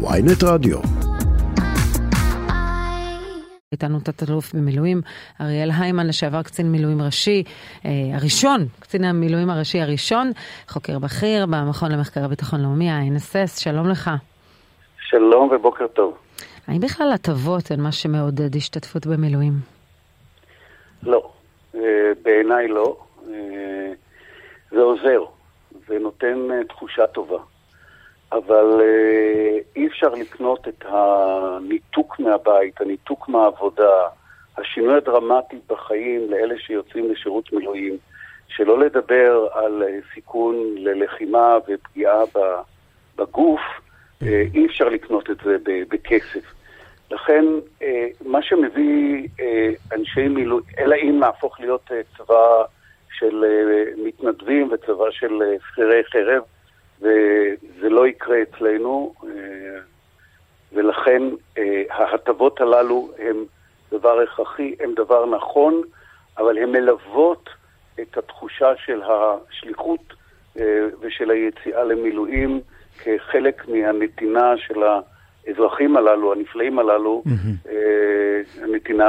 ויינט רדיו. איתנו תת-אלוף במילואים, אריאל היימן, לשעבר קצין מילואים ראשי, אה, הראשון, קצין המילואים הראשי הראשון, חוקר בכיר במכון למחקר הביטחון לאומי, ה-NSS, שלום לך. שלום ובוקר טוב. האם בכלל הטבות הן מה שמעודד השתתפות במילואים? לא, אה, בעיניי לא. אה, זה עוזר ונותן אה, תחושה טובה. אבל אי אפשר לקנות את הניתוק מהבית, הניתוק מהעבודה, השינוי הדרמטי בחיים לאלה שיוצאים לשירות מילואים, שלא לדבר על סיכון ללחימה ופגיעה בגוף, אי אפשר לקנות את זה בכסף. לכן, מה שמביא אנשי מילואים, אלא אם נהפוך להיות צבא של מתנדבים וצבא של שכירי חרב, וזה לא יקרה אצלנו, ולכן ההטבות הללו הן דבר הכרחי, הן דבר נכון, אבל הן מלוות את התחושה של השליחות ושל היציאה למילואים כחלק מהנתינה של האזרחים הללו, הנפלאים הללו, mm-hmm. הנתינה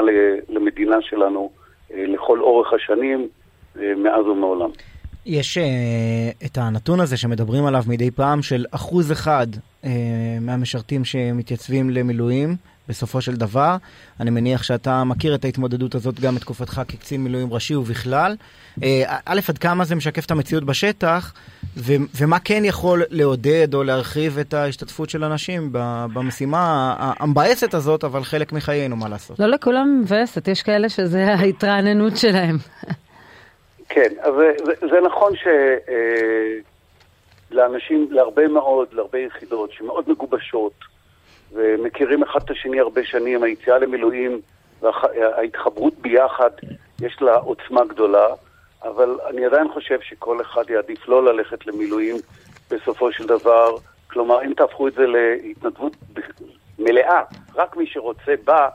למדינה שלנו לכל אורך השנים, מאז ומעולם. יש uh, את הנתון הזה שמדברים עליו מדי פעם של אחוז אחד uh, מהמשרתים שמתייצבים למילואים בסופו של דבר. אני מניח שאתה מכיר את ההתמודדות הזאת גם בתקופתך כקצין מילואים ראשי ובכלל. Uh, א', עד כמה זה משקף את המציאות בשטח, ו- ומה כן יכול לעודד או להרחיב את ההשתתפות של אנשים במשימה המבאסת הזאת, אבל חלק מחיינו, מה לעשות. לא לכולם מבאסת, יש כאלה שזה ההתרעננות שלהם. כן, אז זה, זה, נכון שלאנשים, אה, להרבה מאוד, להרבה יחידות שמאוד מגובשות ומכירים אחד את השני הרבה שנים, היציאה למילואים וההתחברות ביחד, יש לה עוצמה גדולה, אבל אני עדיין חושב שכל אחד יעדיף לא ללכת למילואים בסופו של דבר. כלומר, אם תהפכו את זה להתנדבות מלאה, רק מי שרוצה בא,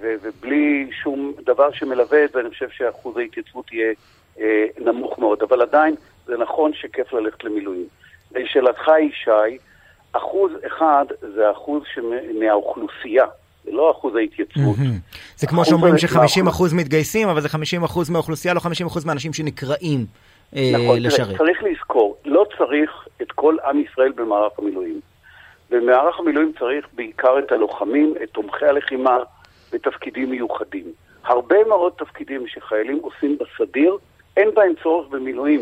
ובלי שום דבר שמלווה את זה, אני חושב שאחוז ההתייצבות יהיה נמוך מאוד, אבל עדיין זה נכון שכיף ללכת למילואים. לשאלתך, ישי, אחוז אחד זה אחוז מהאוכלוסייה. זה לא אחוז ההתייצבות. Mm-hmm. זה כמו שאומרים ש-50% מתגייסים, אבל זה 50% מהאוכלוסייה, לא 50% מהאנשים שנקראים אה, נכון, לשרת. נכון, צריך לזכור, לא צריך את כל עם ישראל במערך המילואים. במערך המילואים צריך בעיקר את הלוחמים, את תומכי הלחימה בתפקידים מיוחדים. הרבה מאוד תפקידים שחיילים עושים בסדיר, אין בהם צורך במילואים,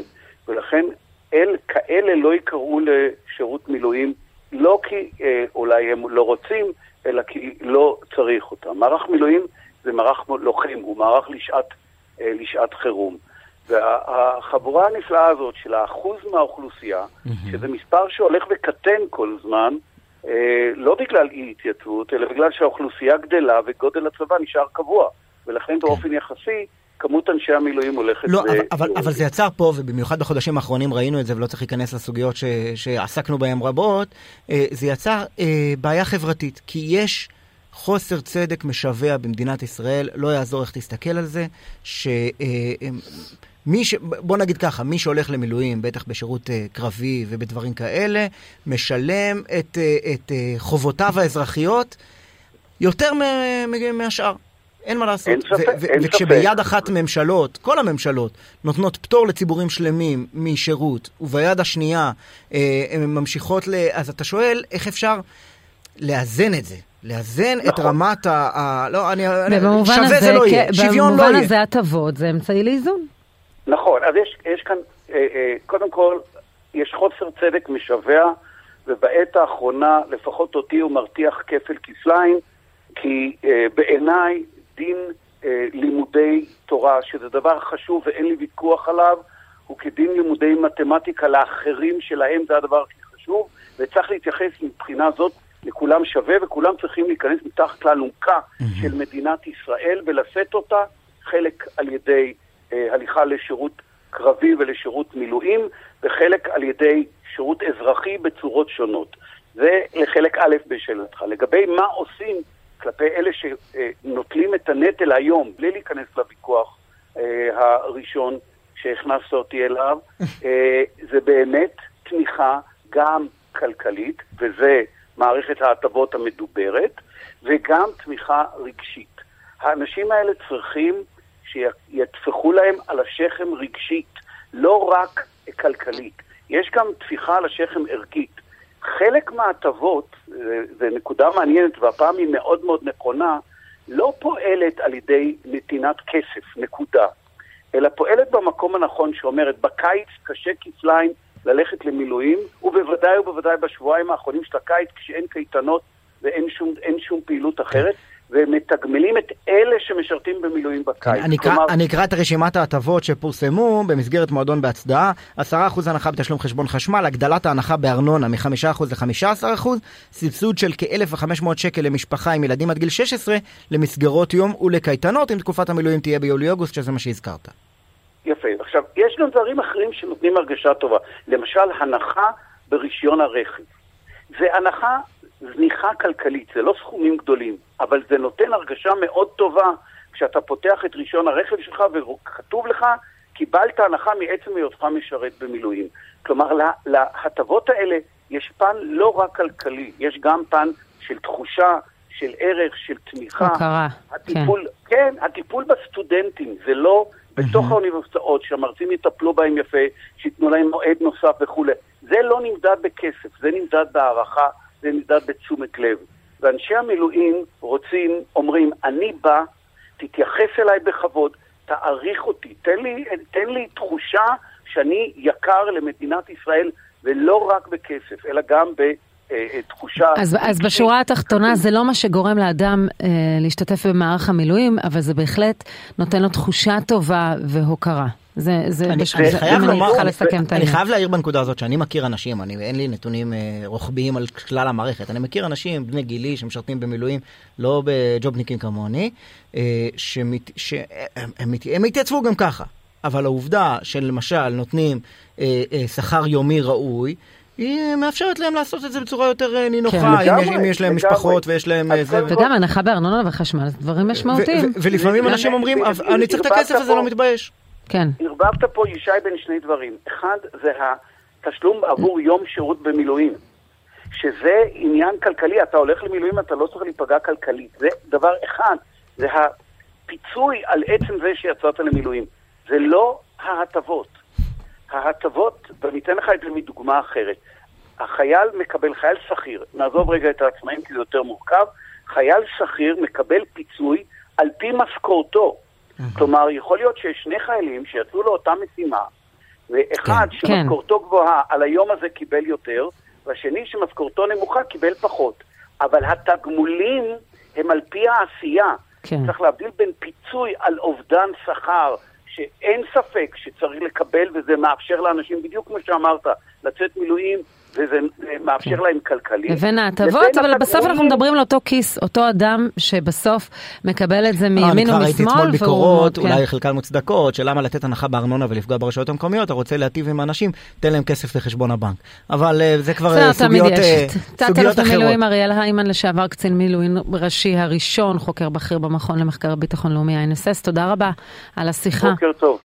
ולכן אל, כאלה לא יקראו לשירות מילואים, לא כי אה, אולי הם לא רוצים, אלא כי לא צריך אותם. מערך מילואים זה מערך לוחם, הוא מערך לשעת, אה, לשעת חירום. והחבורה הנפלאה הזאת של האחוז מהאוכלוסייה, mm-hmm. שזה מספר שהולך וקטן כל זמן, אה, לא בגלל אי התייצבות, אלא בגלל שהאוכלוסייה גדלה וגודל הצבא נשאר קבוע. ולכן כן. באופן יחסי כמות אנשי המילואים הולכת... לא, ו... אבל, אבל, אבל זה יצר פה, ובמיוחד בחודשים האחרונים ראינו את זה, ולא צריך להיכנס לסוגיות ש, שעסקנו בהן רבות, אה, זה יצר אה, בעיה חברתית, כי יש... חוסר צדק משווע במדינת ישראל, לא יעזור איך תסתכל על זה, שמי אה, ש... בוא נגיד ככה, מי שהולך למילואים, בטח בשירות קרבי ובדברים כאלה, משלם את, את חובותיו האזרחיות יותר מהשאר. אין מה לעשות. אין ספק, אין ספק. וכשביד אחת ממשלות, כל הממשלות, נותנות פטור לציבורים שלמים משירות, וביד השנייה אה, הן ממשיכות ל... אז אתה שואל, איך אפשר לאזן את זה? לאזן נכון. את רמת ה... ה... לא, אני... שווה הזה, זה לא יהיה, כ... שוויון לא יהיה. במובן הזה הטבות זה אמצעי לאיזון. נכון, אז יש, יש כאן, אה, אה, קודם כל, יש חוסר צדק משווע, ובעת האחרונה, לפחות אותי הוא מרתיח כפל כפליים, כי אה, בעיניי דין אה, לימודי תורה, שזה דבר חשוב ואין לי ויכוח עליו, הוא כדין לימודי מתמטיקה לאחרים שלהם, זה הדבר הכי חשוב, וצריך להתייחס מבחינה זאת לכולם שווה, וכולם צריכים להיכנס מתחת לאלונקה mm-hmm. של מדינת ישראל ולשאת אותה, חלק על ידי אה, הליכה לשירות קרבי ולשירות מילואים, וחלק על ידי שירות אזרחי בצורות שונות. זה לחלק א' בשאלתך. לגבי מה עושים כלפי אלה שנוטלים את הנטל היום, בלי להיכנס לוויכוח אה, הראשון שהכנסת אותי אליו, אה, זה באמת תמיכה גם כלכלית, וזה מערכת ההטבות המדוברת, וגם תמיכה רגשית. האנשים האלה צריכים שיטפחו להם על השכם רגשית, לא רק כלכלית. יש גם טפיחה על השכם ערכית. חלק מההטבות, זו נקודה מעניינת והפעם היא מאוד מאוד נכונה, לא פועלת על ידי נתינת כסף, נקודה, אלא פועלת במקום הנכון שאומרת, בקיץ קשה כפליים ללכת למילואים, ובוודאי ובוודאי בשבועיים האחרונים של הקיץ, כשאין קייטנות ואין שום, שום פעילות אחרת. ומתגמלים את אלה שמשרתים במילואים בקיץ. אני, כלומר... אני אקרא את רשימת ההטבות שפורסמו במסגרת מועדון בהצדעה, 10% הנחה בתשלום חשבון חשמל, הגדלת ההנחה בארנונה מ-5% ל-15%, סבסוד של כ-1,500 שקל למשפחה עם ילדים עד גיל 16 למסגרות יום ולקייטנות, אם תקופת המילואים תהיה ביולי-אוגוסט, שזה מה שהזכרת. יפה. עכשיו, יש גם דברים אחרים שנותנים הרגשה טובה. למשל, הנחה ברישיון הרכב. זה הנחה זניחה כלכלית, זה לא סכומים גדולים, אבל זה נותן הרגשה מאוד טובה כשאתה פותח את רישיון הרכב שלך וכתוב לך, קיבלת הנחה מעצם היותך משרת במילואים. כלומר, להטבות האלה יש פן לא רק כלכלי, יש גם פן של תחושה, של ערך, של תמיכה. הוקרה, הטיפול, כן. כן, הטיפול בסטודנטים, זה לא בתוך האוניברסיטאות, שהמרצים יטפלו בהם יפה, שייתנו להם מועד נוסף וכולי. זה לא נמדד בכסף, זה נמדד בהערכה, זה נמדד בתשומת לב. ואנשי המילואים רוצים, אומרים, אני בא, תתייחס אליי בכבוד, תעריך אותי, תן לי, תן לי תחושה שאני יקר למדינת ישראל, ולא רק בכסף, אלא גם ב... אה, אה, תחושה... אז, אז בשורה התחתונה זה לא מה שגורם לאדם אה, להשתתף במערך המילואים, אבל זה בהחלט נותן לו תחושה טובה והוקרה. זה, זה, אני, בש... אני זה, חייב לומר, אני, לסכם אני חייב להעיר בנקודה הזאת שאני מכיר אנשים, אני, אין לי נתונים אה, רוחביים על כלל המערכת, אני מכיר אנשים, בני גילי, שמשרתים במילואים, לא בג'ובניקים כמוני, אה, שמת, שהם הם, הם התייצבו גם ככה, אבל העובדה שלמשל נותנים אה, אה, שכר יומי ראוי, היא מאפשרת להם לעשות את זה בצורה יותר אה, נינוחה, כן. אם, יש, אם יש להם משפחות ויש להם... אה, זה, וגם הנחה בארנונה וחשמל, זה דברים משמעותיים. ולפעמים אנשים אומרים, אני צריך את הכסף הזה, לא מתבייש. כן. ערבבת פה, ישי, בין שני דברים. אחד, זה התשלום עבור יום שירות במילואים. שזה עניין כלכלי, אתה הולך למילואים, אתה לא צריך להיפגע כלכלית. זה דבר אחד, זה הפיצוי על עצם זה שיצאת למילואים. זה לא ההטבות. ההטבות, ואני אתן לך את זה מדוגמה אחרת. החייל מקבל, חייל שכיר, נעזוב רגע את העצמאים כי זה יותר מורכב, חייל שכיר מקבל פיצוי על פי משכורתו. כלומר, יכול להיות שיש שני חיילים שיצאו לאותה משימה, ואחד כן, שמשכורתו כן. גבוהה על היום הזה קיבל יותר, והשני שמשכורתו נמוכה קיבל פחות. אבל התגמולים הם על פי העשייה. כן. צריך להבדיל בין פיצוי על אובדן שכר, שאין ספק שצריך לקבל, וזה מאפשר לאנשים, בדיוק כמו שאמרת, לצאת מילואים וזה מאפשר כן. להם כלכלית. לבין ההטבות, אבל בסוף אנחנו מדברים על אותו כיס, אותו אדם שבסוף מקבל את זה מימין ומשמאל. אני כבר ראיתי אתמול ביקורות, כן. אולי חלקן מוצדקות, של למה לתת הנחה בארנונה ולפגוע ברשויות המקומיות, אתה רוצה להטיב עם אנשים, תן להם כסף לחשבון הבנק. אבל אה, זה כבר אה, סוגיות אה, אחרות. תת-אלוף במילואים אריאל היימן, לשעבר קצין מילואים ראשי הראשון, חוקר בכיר במכון למחקר ביטחון לאומי, ה-NSS, תודה רבה על השיחה. בוקר טוב.